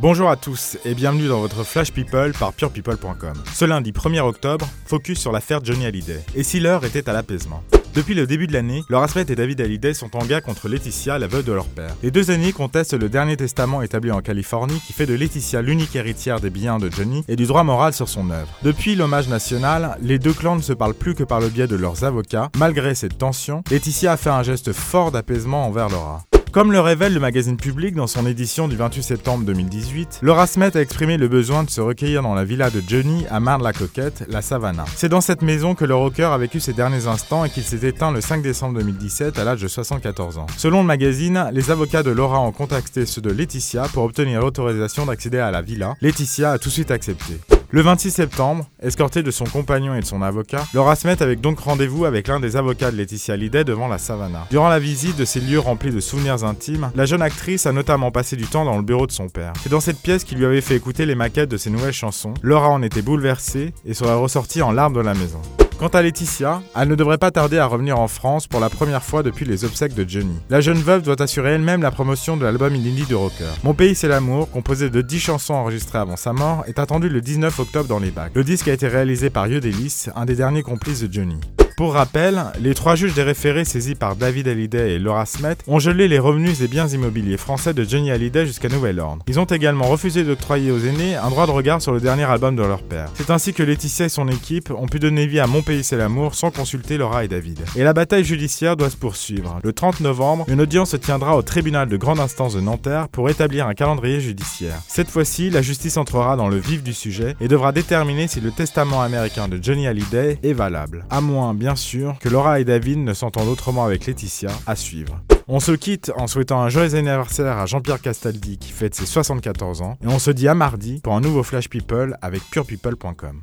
Bonjour à tous et bienvenue dans votre Flash People par purepeople.com. Ce lundi 1er octobre, focus sur l'affaire Johnny Hallyday. Et si l'heure était à l'apaisement? Depuis le début de l'année, Laura Smith et David Hallyday sont en guerre contre Laetitia, la veuve de leur père. Les deux aînés contestent le dernier testament établi en Californie qui fait de Laetitia l'unique héritière des biens de Johnny et du droit moral sur son œuvre. Depuis l'hommage national, les deux clans ne se parlent plus que par le biais de leurs avocats. Malgré cette tension, Laetitia a fait un geste fort d'apaisement envers Laura. Comme le révèle le magazine Public dans son édition du 28 septembre 2018, Laura Smet a exprimé le besoin de se recueillir dans la villa de Johnny à Marne-la-Coquette, la Savannah. C'est dans cette maison que le rocker a vécu ses derniers instants et qu'il s'est éteint le 5 décembre 2017 à l'âge de 74 ans. Selon le magazine, les avocats de Laura ont contacté ceux de Laetitia pour obtenir l'autorisation d'accéder à la villa. Laetitia a tout de suite accepté. Le 26 septembre, escortée de son compagnon et de son avocat, Laura Smet avait donc rendez-vous avec l'un des avocats de Laetitia Hallyday devant la Savannah. Durant la visite de ces lieux remplis de souvenirs intimes, la jeune actrice a notamment passé du temps dans le bureau de son père. C'est dans cette pièce qu'il lui avait fait écouter les maquettes de ses nouvelles chansons. Laura en était bouleversée et serait ressortie en larmes de la maison. Quant à Laetitia, elle ne devrait pas tarder à revenir en France pour la première fois depuis les obsèques de Johnny. La jeune veuve doit assurer elle-même la promotion de l'album inédit du rocker. Mon pays c'est l'amour, composé de 10 chansons enregistrées avant sa mort, est attendu le 19 octobre dans les bacs. Le disque a été réalisé par Yodelis, un des derniers complices de Johnny. Pour rappel, les trois juges des référés saisis par David Hallyday et Laura Smet ont gelé les revenus et biens immobiliers français de Johnny Hallyday jusqu'à nouvel ordre. Ils ont également refusé d'octroyer aux aînés un droit de regard sur le dernier album de leur père. C'est ainsi que Laetitia et son équipe ont pu donner vie à Mon pays c'est l'amour sans consulter Laura et David. Et la bataille judiciaire doit se poursuivre. Le 30 novembre, une audience se tiendra au tribunal de grande instance de Nanterre pour établir un calendrier judiciaire. Cette fois-ci, la justice entrera dans le vif du sujet et devra déterminer si le testament américain de Johnny Hallyday est valable. À moins, bien bien sûr que Laura et David ne s'entendent autrement avec Laetitia à suivre. On se quitte en souhaitant un joyeux anniversaire à Jean-Pierre Castaldi qui fête ses 74 ans et on se dit à mardi pour un nouveau Flash People avec purepeople.com.